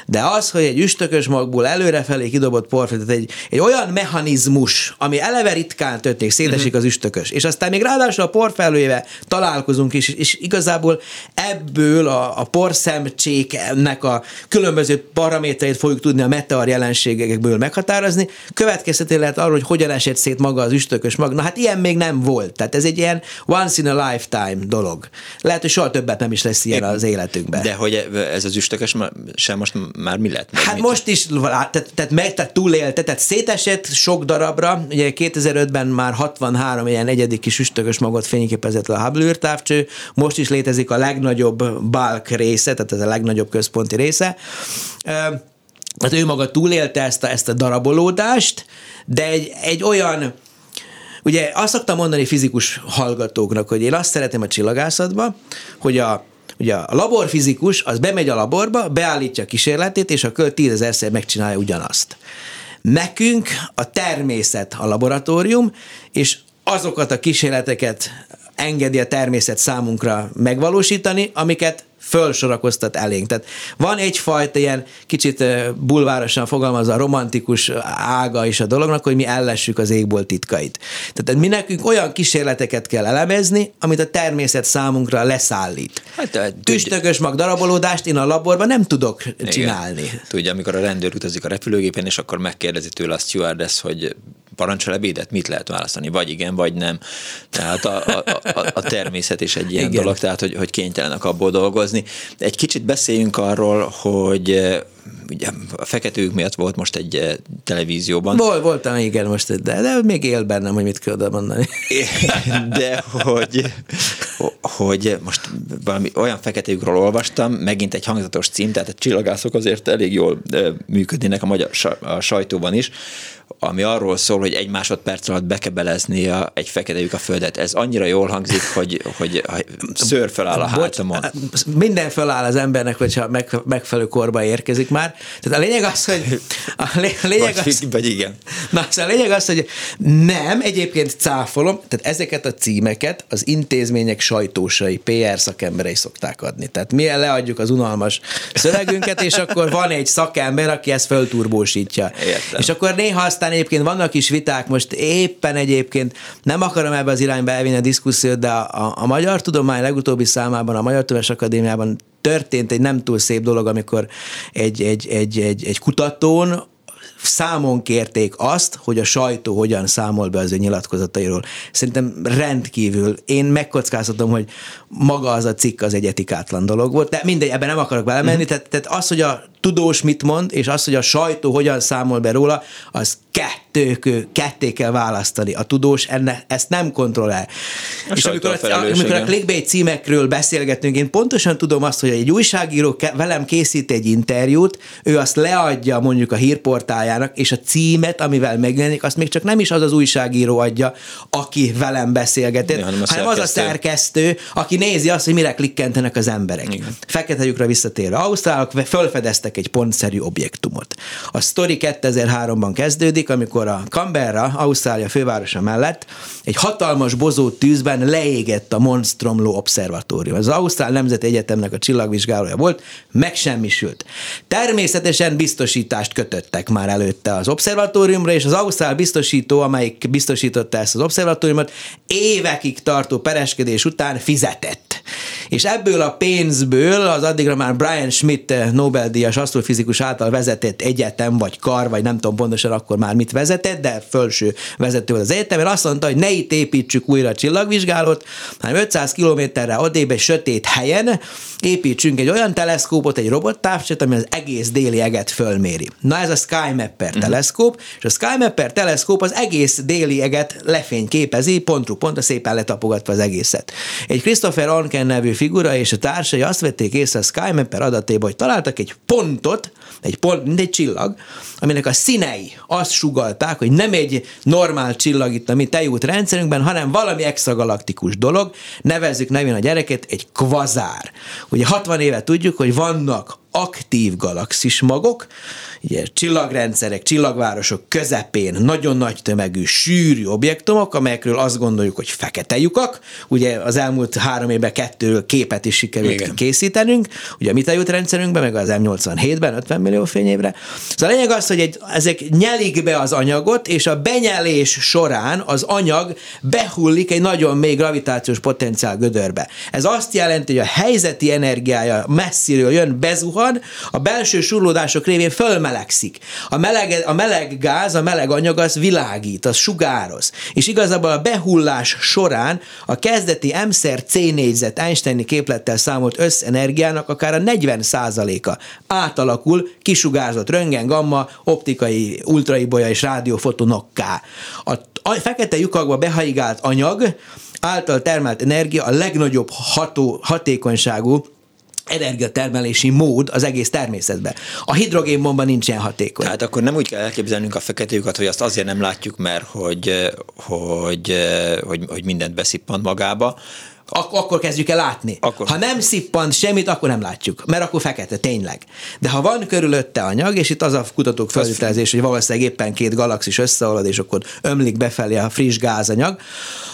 De az, hogy egy üstökös magból előrefelé kidobott porfet, egy, egy olyan mechanizmus, ami eleve ritkán történik, szétesik uh-huh. az üstökös, és aztán még ráadásul a porfelőjével találkozunk dolgozunk, és, igazából ebből a, a porszemcséknek a különböző paramétereit fogjuk tudni a meteor jelenségekből meghatározni. Következtető lehet arról, hogy hogyan esett szét maga az üstökös mag. Na hát ilyen még nem volt. Tehát ez egy ilyen once in a lifetime dolog. Lehet, hogy soha többet nem is lesz ilyen az életünkben. De hogy ez az üstökös sem most már mi lett? Hát mit? most is, tehát, tehát, meg, tehát túlélte, tehát szétesett sok darabra, ugye 2005-ben már 63 ilyen negyedik kis üstökös magot fényképezett a Hubble űrtávcső, most is létezik a legnagyobb bulk része, tehát ez a legnagyobb központi része. Hát ő maga túlélte ezt a, ezt a darabolódást, de egy, egy olyan Ugye azt szoktam mondani fizikus hallgatóknak, hogy én azt szeretem a csillagászatba, hogy a Ugye a laborfizikus az bemegy a laborba, beállítja a kísérletét, és a költ tízezerszer megcsinálja ugyanazt. Nekünk a természet a laboratórium, és azokat a kísérleteket engedi a természet számunkra megvalósítani, amiket fölsorakoztat elénk. Tehát van egyfajta ilyen kicsit bulvárosan fogalmazva romantikus ága is a dolognak, hogy mi ellessük az égból titkait. Tehát mi nekünk olyan kísérleteket kell elemezni, amit a természet számunkra leszállít. Hát, Tüstökös mag darabolódást én a laborban nem tudok Igen. csinálni. Tudja, amikor a rendőr utazik a repülőgépen, és akkor megkérdezi tőle a stewardess, hogy parancsol ebédet, mit lehet választani, vagy igen, vagy nem. Tehát a, a, a, a természet is egy ilyen igen. dolog, tehát hogy, hogy kénytelenek abból dolgozni. Egy kicsit beszéljünk arról, hogy ugye a feketők miatt volt most egy eh, televízióban. Volt, voltam, igen, most, de, de még él bennem, hogy mit kell oda mondani. [LAUGHS] De hogy, hogy most valami olyan feketőkről olvastam, megint egy hangzatos cím, tehát a csillagászok azért elég jól eh, működnének a magyar a sajtóban is, ami arról szól, hogy egy másodperc alatt bekebelezni a, egy fekete lyuk a földet. Ez annyira jól hangzik, hogy, hogy szőr feláll a hátamon. Minden feláll az embernek, hogyha megfelelő korba érkezik már. Tehát a lényeg az, hogy... A lényeg vagy, az, vagy igen. Na, szóval a lényeg az, hogy nem, egyébként cáfolom, tehát ezeket a címeket az intézmények sajtósai, PR szakemberei szokták adni. Tehát mi leadjuk az unalmas szövegünket, és akkor van egy szakember, aki ezt fölturbósítja. Értem. És akkor néha aztán egyébként vannak is viták, most éppen egyébként nem akarom ebbe az irányba elvinni a diszkusziót, de a, a Magyar Tudomány legutóbbi számában, a Magyar Tudományos Akadémiában történt egy nem túl szép dolog, amikor egy, egy, egy, egy, egy kutatón számon kérték azt, hogy a sajtó hogyan számol be az ő nyilatkozatairól. Szerintem rendkívül. Én megkockáztatom, hogy maga az a cikk az egy etikátlan dolog volt, de mindegy, ebben nem akarok belemenni. Uh-huh. Tehát, tehát az, hogy a tudós mit mond, és az, hogy a sajtó hogyan számol be róla, az kettő, ketté kell választani. A tudós enne, ezt nem kontrollál. A és amikor a, amikor a clickbait címekről beszélgetünk, én pontosan tudom azt, hogy egy újságíró velem készít egy interjút, ő azt leadja mondjuk a hírportájának, és a címet, amivel megjelenik, azt még csak nem is az az újságíró adja, aki velem beszélgetett, hanem, a hanem az a szerkesztő, aki nézi azt, hogy mire klikkentenek az emberek. Igen. Fekete lyukra visszatérve. Ausztrálok felfedeztek egy pontszerű objektumot. A sztori 2003-ban kezdődik, amikor a Canberra, Ausztrália fővárosa mellett egy hatalmas bozó tűzben leégett a Monstromló Obszervatórium. Ez az Ausztrál Nemzeti Egyetemnek a csillagvizsgálója volt, megsemmisült. Természetesen biztosítást kötöttek már előtte az obszervatóriumra, és az Ausztrál biztosító, amelyik biztosította ezt az obszervatóriumot, évekig tartó pereskedés után fizetett. És ebből a pénzből az addigra már Brian Schmidt Nobel-díjas asztrofizikus által vezetett egyetem, vagy kar, vagy nem tudom pontosan akkor már mit vezetett, de felső vezető volt az egyetemen, azt mondta, hogy ne itt építsük újra a csillagvizsgálót, hanem 500 kilométerre odébb egy sötét helyen építsünk egy olyan teleszkópot, egy robottávcsot, ami az egész déli eget fölméri. Na ez a SkyMapper uh-huh. teleszkóp, és a SkyMapper teleszkóp az egész déli eget lefényképezi, pontról pontra szépen letapogatva az egészet. Egy Christopher Anken nevű figura és a társai azt vették észre a SkyMapper adatéba, hogy találtak egy pontot, egy pont, mint egy csillag, aminek a színei azt sugalták, hogy nem egy normál csillag itt a mi tejút rendszerünkben, hanem valami extragalaktikus dolog, nevezzük nevén a gyereket egy kvazár. Ugye 60 éve tudjuk, hogy vannak aktív galaxis magok, ugye csillagrendszerek, csillagvárosok közepén nagyon nagy tömegű, sűrű objektumok, amelyekről azt gondoljuk, hogy fekete lyukak. Ugye az elmúlt három évben kettő képet is sikerült Igen. készítenünk, ugye a mi rendszerünkben, meg az M87-ben 50 millió fényévre. Szóval a lényeg az, hogy egy, ezek nyelik be az anyagot, és a benyelés során az anyag behullik egy nagyon mély gravitációs potenciál gödörbe. Ez azt jelenti, hogy a helyzeti energiája messziről jön, bezuhan, a belső surlódások révén fölmelegszik. A meleg, a meleg gáz, a meleg anyag az világít, az sugároz. És igazából a behullás során a kezdeti M C négyzet Einsteini képlettel számolt összenergiának akár a 40 a átalakul kisugárzott röntgen, gamma, optikai, ultraibolya és rádiófotonokká. A, a fekete lyukakba behaigált anyag által termelt energia a legnagyobb ható, hatékonyságú energiatermelési mód az egész természetben. A hidrogénbomba nincs ilyen hatékony. Tehát akkor nem úgy kell elképzelnünk a fekete lyukat, hogy azt azért nem látjuk, mert hogy, hogy, hogy, hogy mindent beszippant magába, Ak- akkor kezdjük el látni. Akkor. Ha nem szippant semmit, akkor nem látjuk, mert akkor fekete, tényleg. De ha van körülötte anyag, és itt az a kutatók feltételezés, hogy valószínűleg éppen két galaxis összeolad, és akkor ömlik befelé a friss gázanyag,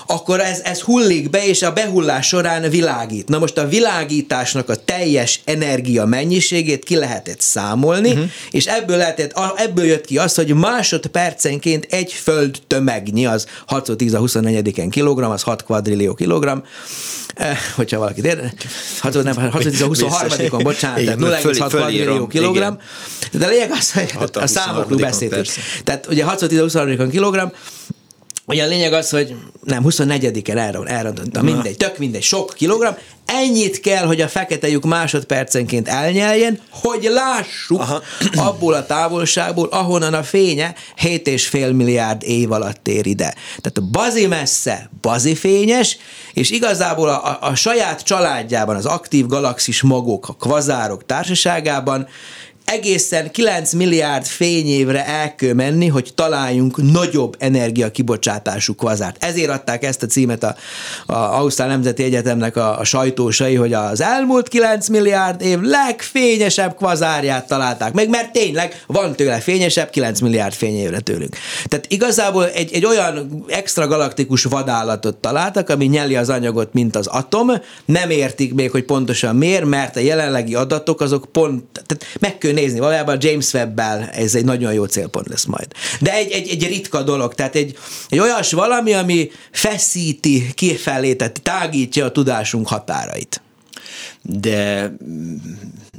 akkor ez, ez hullik be, és a behullás során világít. Na most a világításnak a teljes energia mennyiségét ki lehetett számolni, uh-huh. és ebből, lehetett, ebből jött ki az, hogy másodpercenként egy föld tömegnyi, az 6 10 a 24 kilogramm, az 6 kvadrillió kilogramm, eh, hogyha valaki érdekel, 6 nem, 6 10 a 23 bocsánat, tehát 0,6 kvadrillió kilogramm, de a lényeg az, hogy a számokról beszéltünk. Tehát ugye 6 10 a 23 kilogramm, Ugye a lényeg az, hogy nem, 24-en elron, elrontottam, mindegy, tök mindegy, sok kilogramm, ennyit kell, hogy a fekete lyuk másodpercenként elnyeljen, hogy lássuk Aha. [CLEARS THROAT] abból a távolságból, ahonnan a fénye 7,5 milliárd év alatt ér ide. Tehát bazi messze, bazi fényes, és igazából a, a, a saját családjában, az aktív galaxis magok, a kvazárok társaságában egészen 9 milliárd fényévre el kell menni, hogy találjunk nagyobb energiakibocsátású kvazárt. Ezért adták ezt a címet a, a Ausztrál Nemzeti Egyetemnek a, a sajtósai, hogy az elmúlt 9 milliárd év legfényesebb kvazárját találták meg, mert tényleg van tőle fényesebb 9 milliárd fényévre tőlünk. Tehát igazából egy, egy olyan extragalaktikus vadállatot találtak, ami nyeli az anyagot, mint az atom, nem értik még, hogy pontosan miért, mert a jelenlegi adatok azok pont, tehát meg kell nézni. Valójában James Webb-bel ez egy nagyon jó célpont lesz majd. De egy, egy, egy ritka dolog, tehát egy, egy olyas valami, ami feszíti kifelé, tehát tágítja a tudásunk határait. De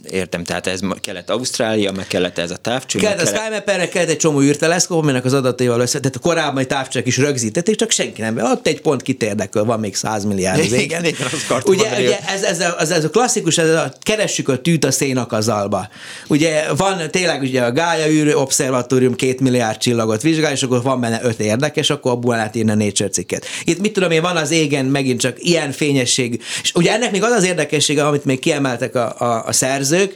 értem, tehát ez Kelet-Ausztrália, meg kellett ez a távcső. Kellett a SkyMappernek kellett egy csomó űrteleszkóp, aminek az adataival össze, tehát a korábbi távcsők is rögzítették, csak senki nem. Ott egy pont kitérdekel, van még 100 milliárd az égen. Igen, ugye, ugye ez, ez, a, ez, ez, a klasszikus, ez a, keressük a tűt a szénakazalba. Ugye van tényleg ugye a Gaia űr obszervatórium két milliárd csillagot vizsgál, és akkor van benne öt érdekes, akkor abból lehet írni a Nature cikket. Itt mit tudom én, van az égen megint csak ilyen fényesség. És ugye ennek még az az érdekessége, amit még kiemeltek a, a, a szerzők, nézők,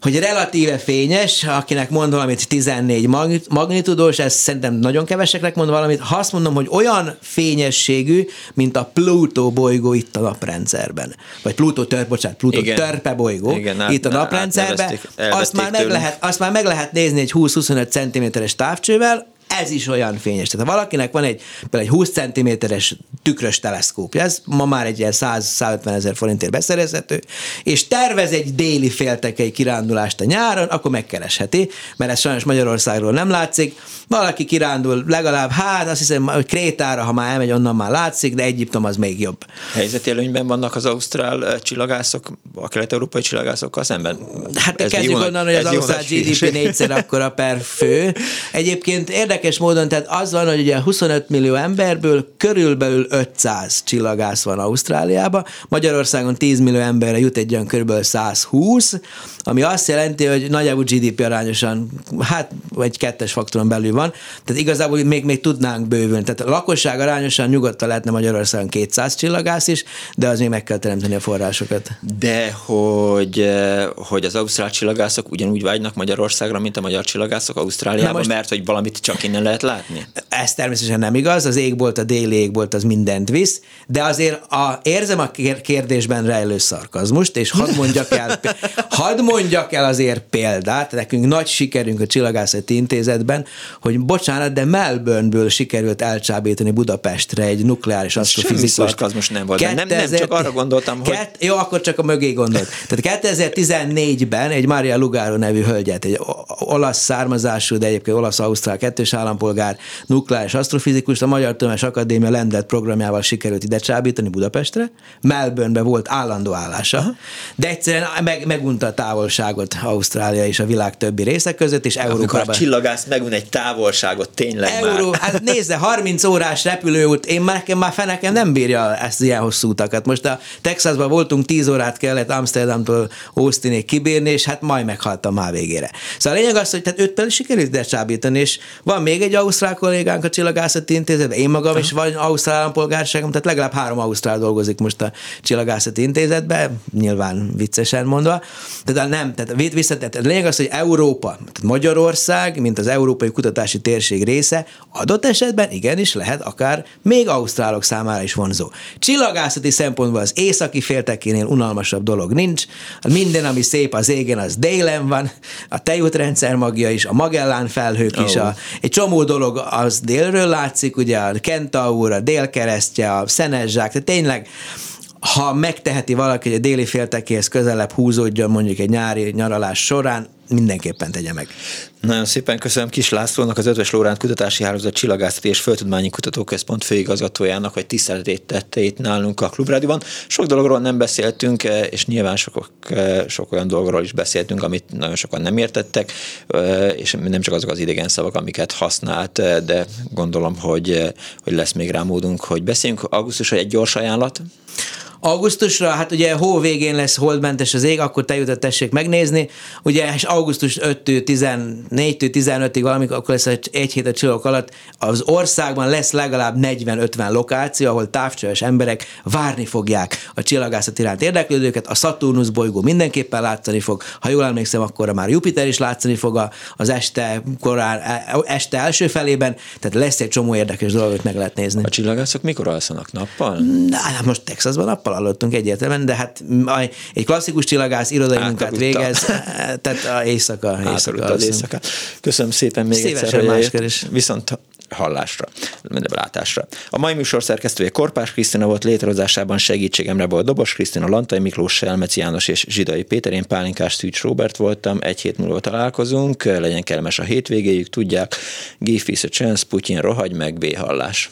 hogy relatíve fényes, akinek mond valamit 14 magnitudos, ez szerintem nagyon keveseknek mond valamit, ha azt mondom, hogy olyan fényességű, mint a Pluto bolygó itt a naprendszerben, vagy Pluto tör, bocsánat, Pluto Igen. törpe bolygó Igen, itt a naprendszerben, azt már, meg lehet, azt már meg lehet nézni egy 20-25 cm-es távcsővel, ez is olyan fényes. Tehát ha valakinek van egy, például egy 20 cm-es tükrös teleszkópja, ez ma már egy ilyen 100-150 ezer forintért beszerezhető, és tervez egy déli féltekei kirándulást a nyáron, akkor megkeresheti, mert ez sajnos Magyarországról nem látszik. Valaki kirándul legalább, hát azt hiszem, hogy Krétára, ha már elmegy, onnan már látszik, de Egyiptom az még jobb. Helyzeti előnyben vannak az ausztrál csillagászok, a kelet-európai csillagászokkal szemben? Hát ez kezdjük onnan, hogy az ausztrál GDP négyszer akkora per fő. Egyébként érdekes érdekes módon, tehát az van, hogy ugye 25 millió emberből körülbelül 500 csillagász van Ausztráliában, Magyarországon 10 millió emberre jut egy olyan körülbelül 120, ami azt jelenti, hogy nagyjából GDP arányosan, hát egy kettes faktoron belül van, tehát igazából még, még tudnánk bővülni. Tehát a lakosság arányosan nyugodtan lehetne Magyarországon 200 csillagász is, de az még meg kell teremteni a forrásokat. De hogy, eh, hogy az ausztrál csillagászok ugyanúgy vágynak Magyarországra, mint a magyar csillagászok Ausztráliában, most, mert hogy valamit csak innen lehet látni? Ez természetesen nem igaz, az égbolt, a déli égbolt az mindent visz, de azért a, érzem a kérdésben rejlő szarkazmust, és hadd mondjak el, [LAUGHS] hadd mondjak el azért példát, nekünk nagy sikerünk a Csillagászati Intézetben, hogy bocsánat, de Melbourneből sikerült elcsábítani Budapestre egy nukleáris asztrofizikus. most nem volt, 2000, nem, nem, csak arra gondoltam, hogy... Kett, jó, akkor csak a mögé gondolt. Tehát 2014-ben egy Maria Lugaro nevű hölgyet, egy olasz származású, de egyébként olasz-ausztrál kettős állampolgár, nukleáris asztrofizikus, a Magyar Tömes Akadémia Lendlet programjával sikerült ide csábítani Budapestre. Melbournebe volt állandó állása, Aha. de egyszerűen meg, megunta a távolságot Ausztrália és a világ többi része között, és Európában. Amikor a csillagász megun egy távolságot, tényleg Euró, már. hát nézze, 30 órás repülőút, én már nekem már fenekem nem bírja ezt ilyen hosszú utakat. Most a Texasban voltunk, 10 órát kellett Amsterdamtól Austinig kibírni, és hát majd meghaltam már végére. Szóval a lényeg az, hogy tehát őt például sikerült ide csábítani, és van még egy ausztrál kollégánk a Csillagászati Intézetben, én magam is van ausztrál állampolgárságom, tehát legalább három ausztrál dolgozik most a Csillagászati Intézetben, nyilván viccesen mondva. Tehát nem, tehát vissza, tehát a lényeg az, hogy Európa, tehát Magyarország, mint az európai kutatási térség része, adott esetben igenis lehet akár még ausztrálok számára is vonzó. Csillagászati szempontból az északi féltekénél unalmasabb dolog nincs. Minden, ami szép az égen, az délen van. A tejútrendszer magja is, a Magellán felhők oh. is, a, egy csomó dolog az délről látszik, ugye a Kentaur, a délkeresztje, a Szenezsák, tehát tényleg ha megteheti valaki, hogy a déli féltekéhez közelebb húzódjon mondjuk egy nyári nyaralás során, mindenképpen tegye meg. Nagyon szépen köszönöm Kis Lászlónak, az Ötös Lóránt Kutatási Hálózat Csillagászati és Földtudományi Kutatóközpont főigazgatójának, hogy tiszteletét tette itt nálunk a Klubrádióban. Sok dologról nem beszéltünk, és nyilván sok, sok olyan dologról is beszéltünk, amit nagyon sokan nem értettek, és nem csak azok az idegen szavak, amiket használt, de gondolom, hogy, hogy lesz még rá módunk, hogy beszéljünk. Augusztus egy gyors ajánlat. Augusztusra, hát ugye hó végén lesz holdmentes az ég, akkor te jutott tessék megnézni. Ugye és augusztus 5-től 14-től 15-ig valamikor, akkor lesz egy hét a csillagok alatt, az országban lesz legalább 40-50 lokáció, ahol távcsöves emberek várni fogják a csillagászat iránt érdeklődőket. A Saturnus bolygó mindenképpen látszani fog. Ha jól emlékszem, akkor már Jupiter is látszani fog az este, korán, e, este első felében, tehát lesz egy csomó érdekes dolgot meg lehet nézni. A csillagászok mikor alszanak nappal? Na, hát most Texasban nappal nappal hallottunk egyértelműen, de hát egy klasszikus csillagász irodai munkát végez, [LAUGHS] tehát a éjszaka. éjszaka az éjszaka. Köszönöm szépen még Szívesen egyszer, hogy is. viszont hallásra, látásra. A mai műsor szerkesztője Korpás Krisztina volt létrehozásában segítségemre volt Dobos Krisztina, Lantai Miklós, Selmeci János és Zsidai Péter, én Pálinkás Szűcs Robert voltam, egy hét múlva találkozunk, legyen kellemes a hétvégéjük, tudják, give a chance, Putyin rohagy meg, B hallás.